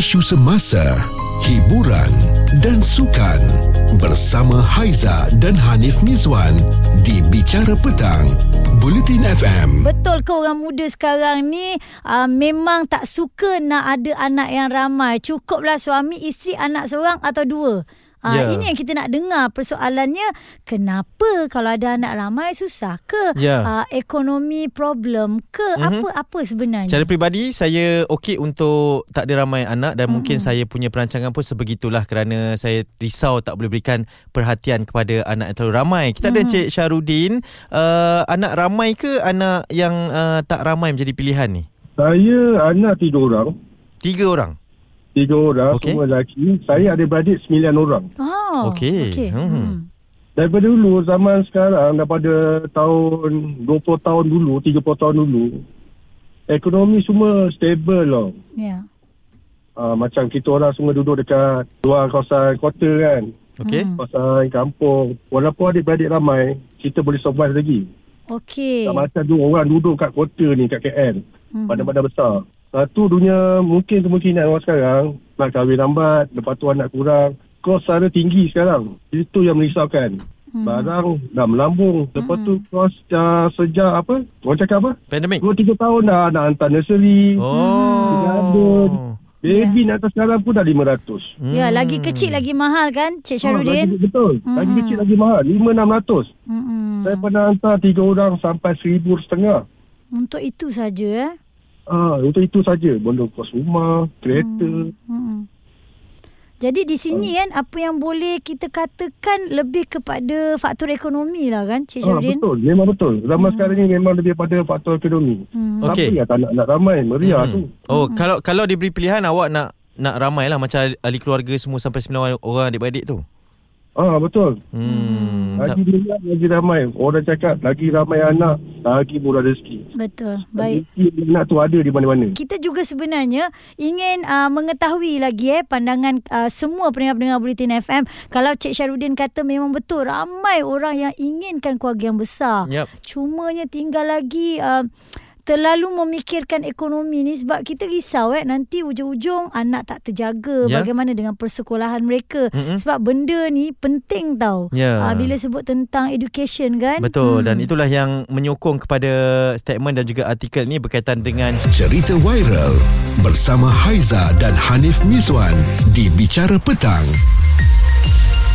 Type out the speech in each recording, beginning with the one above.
isu semasa, hiburan dan sukan bersama Haiza dan Hanif Mizwan di Bicara Petang, Bulletin FM. Betul ke orang muda sekarang ni uh, memang tak suka nak ada anak yang ramai. Cukuplah suami, isteri, anak seorang atau dua. Ha, Ya. Ini yang kita nak dengar persoalannya kenapa kalau ada anak ramai susah ke Ya. uh, ekonomi problem ke Mhm. apa-apa sebenarnya Secara peribadi saya okey untuk tak ada ramai anak dan mungkin saya punya perancangan pun sebegitulah kerana saya risau tak boleh berikan perhatian kepada anak yang terlalu ramai. Kita ada Encik Syarudin, uh, anak ramai ke anak yang uh, tak ramai menjadi pilihan ni? Saya anak tiga orang. Tiga orang. Tiga orang, okay. semua lelaki. Saya ada beradik sembilan orang. Oh, Okey. okey. Hmm. Hmm. Daripada dulu, zaman sekarang, daripada tahun 20 tahun dulu, 30 tahun dulu, ekonomi semua stable lah. Ya. Uh, macam kita orang semua duduk dekat luar kawasan kota kan. Okey. Hmm. Kawasan kampung. Walaupun adik-beradik ramai, kita boleh survive lagi. Okey. Tak macam dua orang duduk kat kota ni, kat KL. Mhm. Badan-badan besar. Satu dunia mungkin kemungkinan orang sekarang nak kahwin lambat, lepas tu anak kurang. Kos secara tinggi sekarang. Itu yang merisaukan. Hmm. Barang dah melambung. Lepas tu kos uh, sejak apa? Orang cakap apa? Pandemik. 2-3 tahun dah nak hantar nursery. Oh. Baby nak hantar sekarang pun dah 500. Ya, lagi kecil lagi mahal kan Cik Syarudin? Oh, lagi, betul. Lagi Hmm. kecil lagi mahal. 5-600. Hmm. Saya pernah hantar 3 orang sampai 1,000 setengah. Untuk itu saja eh. Ah, untuk itu saja. Belum kos rumah, kereta. Hmm. Jadi di sini kan apa yang boleh kita katakan lebih kepada faktor ekonomi lah kan Cik Ah, Syarudin? betul, memang betul. Zaman sekarang ni memang lebih pada faktor ekonomi. Hmm. Okey. Siapa yang tak nak, nak ramai, meriah Hmm. tu. Oh, kalau kalau diberi pilihan awak nak nak ramai lah macam ahli keluarga semua sampai 9 orang adik-beradik tu. Ah, betul. Hmm. Lagi meriah, lagi ramai. Orang cakap, lagi ramai anak, lagi murah rezeki. Betul. Baik. Rezeki anak tu ada di mana-mana. Kita juga sebenarnya ingin uh, mengetahui lagi eh pandangan uh, semua pendengar-pendengar Bulletin FM. Kalau Cik Syarudin kata memang betul ramai orang yang inginkan keluarga yang besar. Yap. Cumanya tinggal lagi uh, terlalu memikirkan ekonomi ni sebab kita risau eh nanti ujung-ujung anak tak terjaga Ya. bagaimana dengan persekolahan mereka Mm-mm. sebab benda ni penting tau Ya. Ah, bila sebut tentang education kan Betul dan itulah yang menyokong kepada statement dan juga artikel ni berkaitan dengan Cerita viral bersama Haiza dan Hanif Mizwan di Bicara Petang,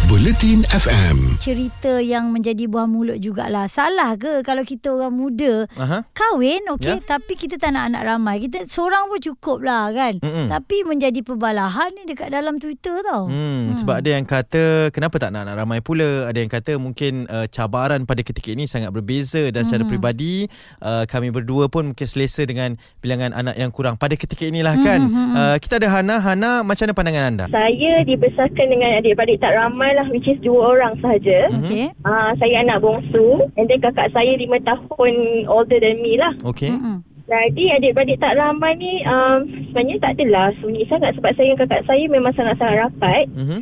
Bulletin FM. cerita yang menjadi buah mulut jugalah salah ke kalau kita orang muda Aha. kahwin okey Ya. tapi kita tak nak anak ramai kita seorang pun cukup lah kan Mm-mm. tapi menjadi perbalahan ni dekat dalam Twitter tau Hmm, hmm. Sebab ada yang kata kenapa tak nak anak ramai pula. Ada yang kata mungkin uh, cabaran pada ketika ini sangat berbeza dan secara peribadi uh, kami berdua pun mungkin selesa dengan bilangan anak yang kurang pada ketika inilah kan. Uh, kita ada Hana. Hana macam mana pandangan anda? Saya dibesarkan dengan adik-beradik tak ramai lah which is dua orang sahaja. okey Uh, saya anak bongsu and then kakak saya lima tahun older than me lah. Okey. Mm-mm. Jadi adik-beradik tak ramai ni um, sebenarnya tak adalah sunyi sangat sebab saya dengan kakak saya memang sangat-sangat rapat. Mhm.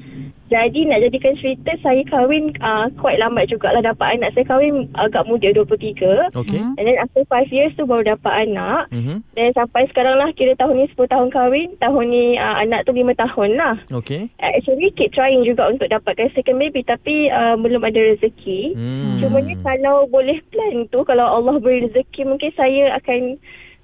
Jadi nak jadikan cerita saya kahwin uh, quite lambat jugalah dapat anak. Saya kahwin agak muda 23. Okey. Mhm. And then after 5 years tu baru dapat anak. Dan sampai sekarang lah kira tahun ni 10 tahun kahwin. Tahun ni uh, anak tu 5 tahun lah. Okey. Uh, actually keep trying juga untuk dapatkan second baby tapi uh, belum ada rezeki. Hmm. Cumanya kalau boleh plan tu kalau Allah beri rezeki mungkin saya akan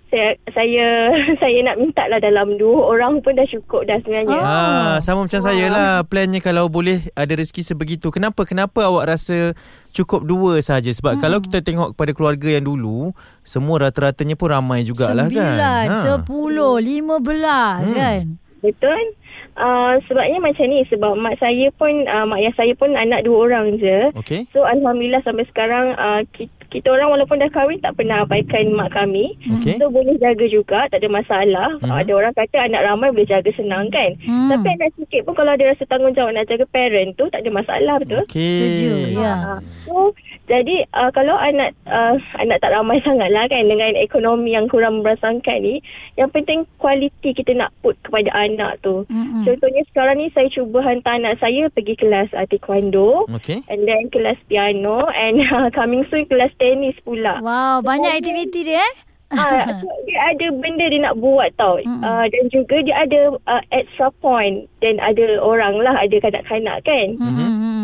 saya saya saya nak minta lah dalam dua orang pun dah cukup dah sebenarnya. Ah, sama macam saya lah plannya kalau boleh ada rezeki sebegitu. Kenapa? Kenapa awak rasa cukup dua saja? Sebab hmm. kalau kita tengok kepada keluarga yang dulu, semua rata-ratanya pun ramai jugalah kan. Sembilan, sepuluh, lima belas Hmm. kan Betul? Uh, sebabnya macam ni sebab mak saya pun uh, mak ayah saya pun anak dua orang je. Okey. So alhamdulillah sampai sekarang uh, kita, kita orang walaupun dah kahwin tak pernah abaikan mak kami. Okey. So boleh jaga juga tak ada masalah. Mhm. Uh, ada orang kata anak ramai boleh jaga senang kan. Hmm. Tapi anak sikit pun kalau ada rasa tanggungjawab nak jaga parent tu tak ada masalah betul. Setuju, Okey. ya. Ah, So jadi uh, kalau anak uh, anak tak ramai sangat lah kan dengan ekonomi yang kurang berasangkan ni, yang penting kualiti kita nak put kepada anak tu. Mm-mm. Contohnya sekarang ni saya cuba hantar anak saya pergi kelas uh, taekwondo Okey. and then kelas piano and uh, coming soon kelas tenis pula. Wow, banyak aktiviti dia eh? Ah, so dia ada benda dia nak buat tau. Uh, dan juga dia ada uh, extra point. Dan ada orang lah, ada kanak-kanak kan.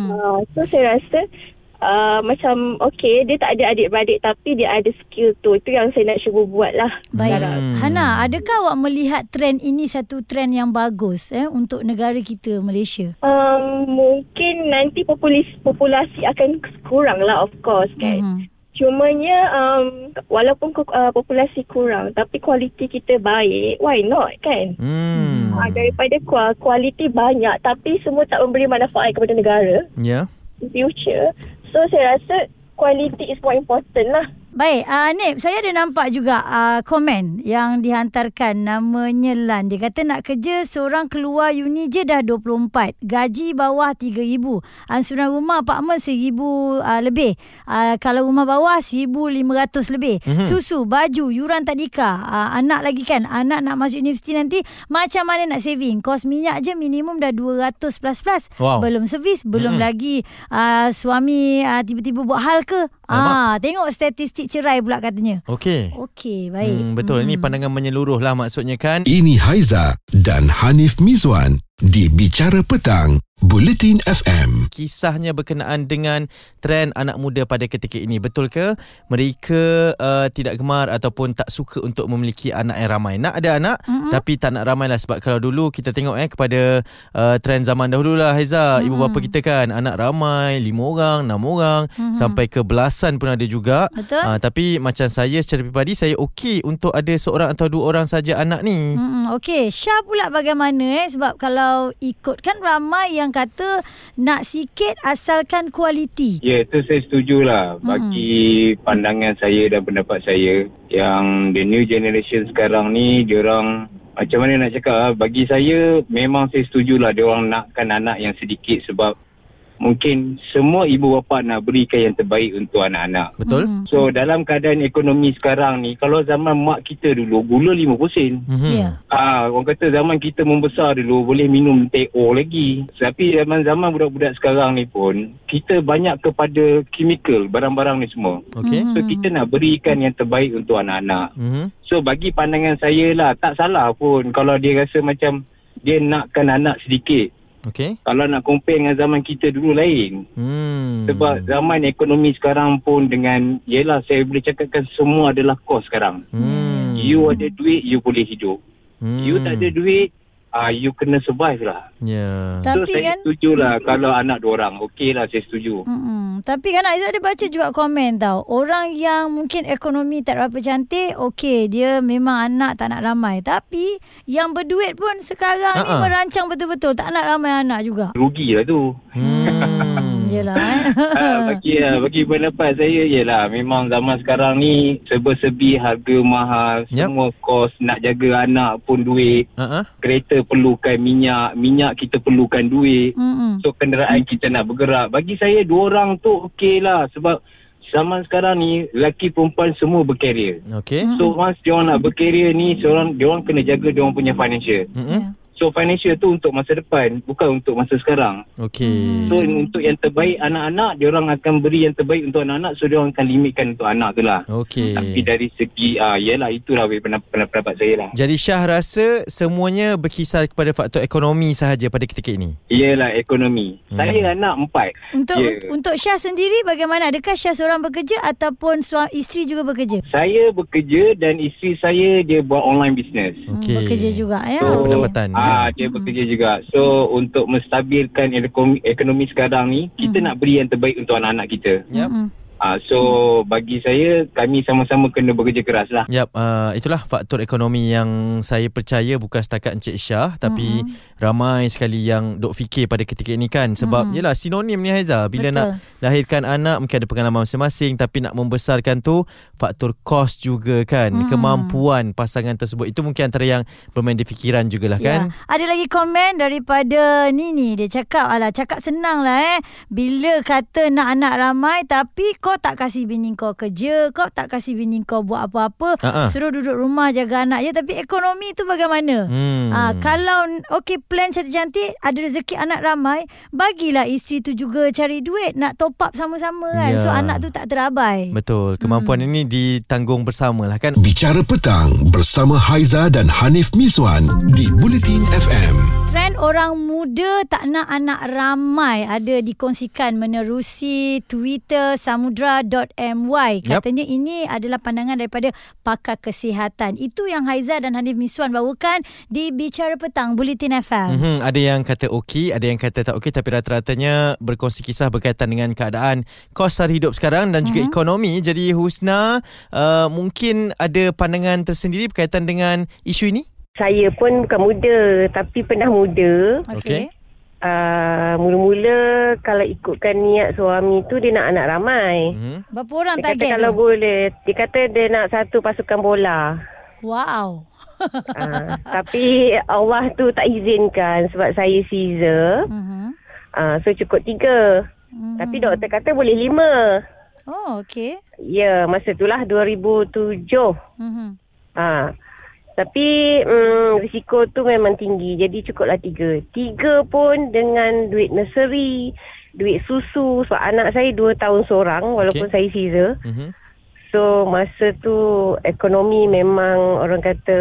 Uh, so saya rasa uh, macam okay, dia tak ada adik-beradik tapi dia ada skill tu. Itu yang saya nak cuba buat lah. Baik. Hmm. Hana, adakah awak melihat trend ini satu trend yang bagus eh untuk negara kita Malaysia? Um, mungkin nanti populasi, populasi akan kurang lah of course kan. Mhm. Cumanya um, walaupun uh, populasi kurang tapi kualiti kita baik, why not kan? Hmm. Uh, daripada kua- kualiti banyak tapi semua tak memberi manfaat kepada negara Ya. in future. So saya rasa quality is more important lah. Baik, uh, Nip, saya ada nampak juga uh, komen yang dihantarkan namanya Lan. Dia kata nak kerja seorang keluar uni je dah 24. Gaji bawah 3,000. Ansuran rumah apartmen 1,000 uh, lebih. Uh, kalau rumah bawah 1,500 lebih. Mm-hmm. Susu, baju, yuran tadika. Uh, anak lagi kan, anak nak masuk universiti nanti macam mana nak saving? Kos minyak je minimum dah 200 plus plus. Wow. Belum servis, belum mm-hmm. lagi uh, suami uh, tiba-tiba buat hal ke? Ah, tengok statistik cerai pula katanya. Okey. Okey, baik. Hmm, betul. Ini pandangan menyeluruh lah maksudnya kan. Ini Haiza dan Hanif Mizwan di Bicara Petang, Bulletin FM. kisahnya berkenaan dengan trend anak muda pada ketika ini. Betul ke mereka uh, tidak gemar ataupun tak suka untuk memiliki anak yang ramai? Nak ada anak mm-hmm. tapi tak nak ramai lah sebab kalau dulu kita tengok eh kepada uh, trend zaman dahulu lah Haiza, mm-hmm. ibu bapa kita kan anak ramai, lima orang, enam orang mm-hmm. sampai ke belasan pun ada juga. Betul. Uh, tapi macam saya secara pribadi saya okey untuk ada seorang atau dua orang saja anak ni. Hmm, okey, Syah pula bagaimana eh sebab kalau ikut kan ramai yang kata nak sikit asalkan kualiti. Ya, itu saya setuju lah. Bagi pandangan saya dan pendapat saya, yang the new generation sekarang ni, diorang macam mana nak cakap ah, bagi saya memang saya setujulah dia orang nakkan anak yang sedikit sebab mungkin semua ibu bapa nak berikan yang terbaik untuk anak-anak. Betul? Hmm. So dalam keadaan ekonomi sekarang ni kalau zaman mak kita dulu gula 50 sen. Mhm. Ya. Ah, orang kata zaman kita membesar dulu boleh minum teh O lagi. Tapi zaman-zaman budak-budak sekarang ni pun kita banyak kepada chemical barang-barang ni semua. Okey. So kita nak berikan yang terbaik untuk anak-anak. Mhm. So bagi pandangan saya lah tak salah pun kalau dia rasa macam dia nakkan anak sedikit. Okey. Kalau nak compare dengan zaman kita dulu lain. Hmm. Sebab zaman ekonomi sekarang pun dengan Yelah saya boleh cakapkan semua adalah kos sekarang. Hmm. You ada duit you boleh hidup. Hmm. You tak ada duit ah you kena survive lah. Ya. Tapi so saya kan setuju lah kalau anak dua orang. Okey lah saya setuju. Mm-mm. Tapi kan Aizah ada baca juga komen tau. Orang yang mungkin ekonomi tak berapa cantik, okey dia memang anak tak nak ramai. Tapi yang berduit pun sekarang ni Ha-ha. merancang betul-betul tak nak ramai anak juga. Rugi lah tu. Hmm. Yelah eh. ha, bagi ah, bagi pendapat saya ialah memang zaman sekarang ni serba-serbi harga mahal, Yup. semua kos nak jaga anak pun duit, Uh-huh. kereta perlukan minyak, minyak kita perlukan duit. Mm-mm. So kenderaan kita nak bergerak. Bagi saya dua orang tu okey lah sebab zaman sekarang ni lelaki perempuan semua berkarier. Okey. So once dia orang nak berkarier ni, seorang dia orang kena jaga dia orang punya financial. Mm-mm. So financial tu untuk masa depan, bukan untuk masa sekarang. Okey. So untuk yang terbaik anak-anak, dia orang akan beri yang terbaik untuk anak-anak, so dia orang akan limitkan untuk anak tu lah. Okey. Tapi dari segi, ah yalah itulah pendapat, saya lah. Jadi Syah rasa semuanya berkisar kepada faktor ekonomi sahaja pada ketika ini. Ialah ekonomi. Hmm. Saya anak empat. Untuk yeah. untuk Syah sendiri bagaimana? Adakah Syah seorang bekerja ataupun suami isteri juga bekerja? Saya bekerja dan isteri saya dia buat online business. Okey. Hmm, bekerja juga ya. So, pendapatan, Ah, ya. dia bekerja juga. So untuk menstabilkan ekonomi, ekonomi sekarang ni, kita nak beri yang terbaik untuk anak-anak kita. Yap. Mm-mm. Ah, so bagi saya kami sama-sama kena bekerja keras lah. Yap, uh, itulah faktor ekonomi yang saya percaya bukan setakat Encik Syah tapi mm-hmm. ramai sekali yang dok fikir pada ketika ini kan sebab mm-hmm. yalah sinonim ni Haiza bila Betul. nak lahirkan anak mungkin ada pengalaman masing-masing tapi nak membesarkan tu faktor kos juga kan mm-hmm. kemampuan pasangan tersebut itu mungkin antara yang bermain di fikiran jugalah kan Ya. Ada lagi komen daripada Nini. Dia cakap, alah cakap senang lah eh. Bila kata nak anak ramai tapi kau tak kasih bini kau kerja, kau tak kasih bini kau buat apa-apa, Ha-ha. suruh duduk rumah jaga anak je tapi ekonomi tu bagaimana? Hmm. Ah, kalau okey plan cantik-cantik, ada rezeki anak ramai, bagilah isteri tu juga cari duit nak top up sama-sama kan. Ya. So anak tu tak terabai. Betul. Kemampuan Hmm. ini ditanggung bersama lah kan. Bicara petang bersama Haiza dan Hanif Miswan di Bulletin FM. Trend orang muda tak nak anak ramai ada dikongsikan menerusi Twitter samudra.my. Katanya ini adalah pandangan daripada pakar kesihatan. Itu yang Haiza dan Hanif Miswan bawakan di Bicara Petang Bulletin FM. Mm-hmm. Ada yang kata okey, ada yang kata tak okey tapi rata-ratanya berkongsi kisah berkaitan dengan keadaan kos sara hidup sekarang dan juga Mhm. ekonomi. Jadi Husna uh, mungkin ada pandangan tersendiri berkaitan dengan isu ini? Saya pun bukan muda tapi pernah muda. Okey. Uh, mula-mula kalau ikutkan niat suami tu dia nak anak ramai. Mm-hmm. Berapa orang Dia kata target kalau tu? boleh, dia kata dia nak satu pasukan bola. Wow. Uh, tapi Allah tu tak izinkan sebab saya Caesar. Mhm. Uh, so cukup tiga. Mhm. Tapi doktor kata boleh lima. Oh, okey. Ya, masa itulah 2007. Mhm. Ha. Tapi mm, risiko tu memang tinggi. Jadi cukuplah tiga. Tiga pun dengan duit nursery, duit susu. Sebab anak saya dua tahun seorang walaupun Okey. saya Caesar. Mm-hmm. So masa tu ekonomi memang orang kata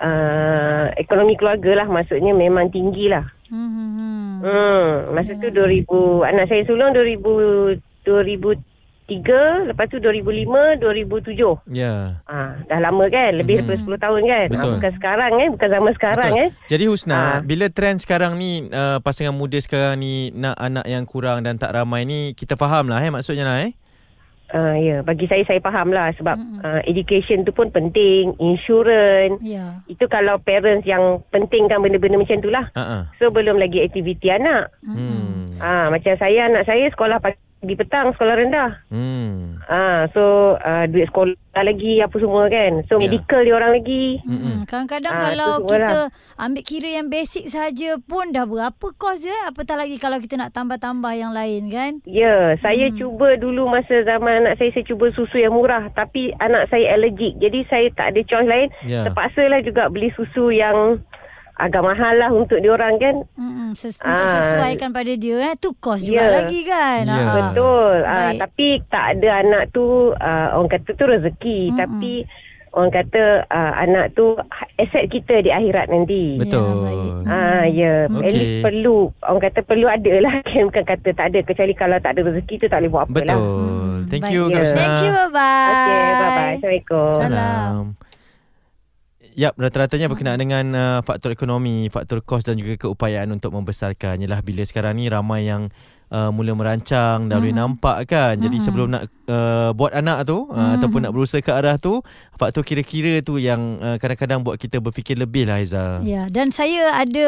uh, ekonomi keluarga lah maksudnya memang tinggi lah. Mhm. Hmm, masa tu 2000 anak saya sulung 2000 2003 lepas tu 2005 2007. Ya. Ah, dah lama kan? Lebih Hmm. daripada 10 tahun kan? Betul. Ah, bukan sekarang kan? Bukan zaman sekarang Betul. kan? Jadi Husna, Ah. bila trend sekarang ni uh, pasangan muda sekarang ni nak anak yang kurang dan tak ramai ni kita faham lah eh maksudnya lah eh. Ah, ya, bagi saya saya faham lah sebab Mm-mm. ah, education tu pun penting, insurans. Ya. Itu kalau parents yang pentingkan benda-benda macam tu lah. Ha So belum lagi aktiviti anak. Hmm. Ah, macam saya anak saya sekolah pagi petang sekolah rendah. Hmm. Ah, so uh, duit sekolah lagi apa semua kan. So Ya. medical dia orang lagi. Hmm, kadang-kadang Ah, kalau kita ambil kira yang basic saja pun dah berapa kos je apatah lagi kalau kita nak tambah-tambah yang lain kan Ya, saya cuba dulu masa zaman anak saya saya cuba susu yang murah tapi anak saya allergic. Jadi saya tak ada choice lain. Ya. Terpaksalah juga beli susu yang agak mahal lah untuk diorang kan. Mm-mm, ses- untuk Ah. sesuaikan pada dia eh tu kos juga Ya. lagi kan Ya. Ah. Betul. Ah, Baik. tapi tak ada anak tu uh, orang kata tu rezeki Mm-mm. tapi orang kata uh, anak tu aset kita di akhirat nanti. Betul. baik. Ah ya, Okey. at least perlu orang kata perlu ada lah kan bukan kata tak ada kecuali kalau tak ada rezeki tu tak boleh buat apa lah. Betul. Hmm, Thank baik. you Kak Ya. Thank you bye bye Okey, bye bye. Assalamualaikum. Salam. Yap, rata-ratanya berkenaan dengan uh, faktor ekonomi, faktor kos dan juga keupayaan untuk membesarkan. Yalah bila sekarang ni ramai yang uh, mula merancang dah boleh nampak kan. Jadi Mhm. sebelum nak uh, buat anak tu uh, Mhm. ataupun nak berusaha ke arah tu, faktor kira-kira tu yang uh, kadang-kadang buat kita berfikir lebih lah Aiza. Ya, dan saya ada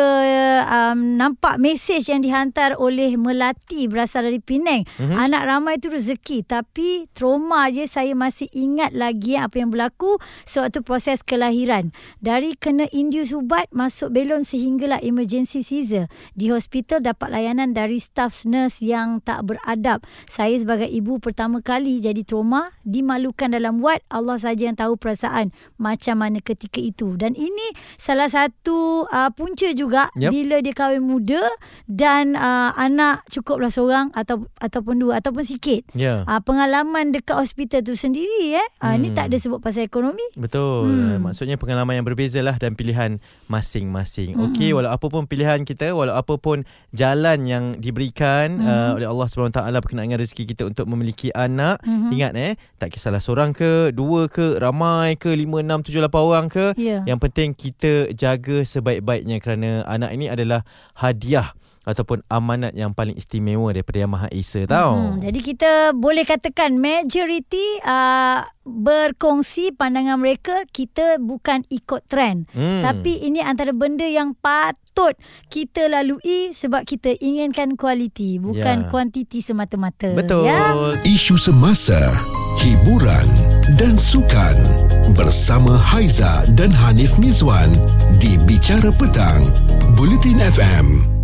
um, nampak mesej yang dihantar oleh Melati berasal dari Penang. Mhm. Mm-hmm. Anak ramai tu rezeki tapi trauma je saya masih ingat lagi apa yang berlaku sewaktu proses kelahiran. Dari kena induce ubat masuk belon sehinggalah emergency Caesar. Di hospital dapat layanan dari staff nurse yang tak beradab. Saya sebagai ibu pertama kali jadi trauma, dimalukan dalam ward. Allah saja yang tahu perasaan macam mana ketika itu. Dan ini salah satu uh, punca juga Yep. bila dia kahwin muda dan uh, anak cukuplah seorang atau ataupun dua ataupun sikit. Ya. Uh, pengalaman dekat hospital tu sendiri eh. Uh, Ni Hmm. tak ada sebut pasal ekonomi. Betul. Hmm. Hmm. Maksudnya pengalaman yang berbeza lah dan pilihan masing-masing. Hmm. Okey, walau apa pun pilihan kita, walau apa pun jalan yang diberikan Hmm. uh, oleh Allah SWT berkenaan dengan rezeki kita untuk memiliki anak, Mhm. ingat eh, tak kisahlah seorang ke, dua ke, ramai ke, lima, enam, tujuh, lapan orang ke, Ya. yang penting kita jaga sebaik-baiknya kerana anak ini adalah hadiah ataupun amanat yang paling istimewa daripada Yang Maha Esa tau. Hmm, jadi kita boleh katakan majoriti uh, berkongsi pandangan mereka kita bukan ikut trend. Hmm. Tapi ini antara benda yang patut kita lalui sebab kita inginkan kualiti bukan Ya. kuantiti semata-mata. Betul. Ya? Isu semasa, hiburan dan sukan bersama Haiza dan Hanif Mizwan di Bicara Petang, Bulletin FM.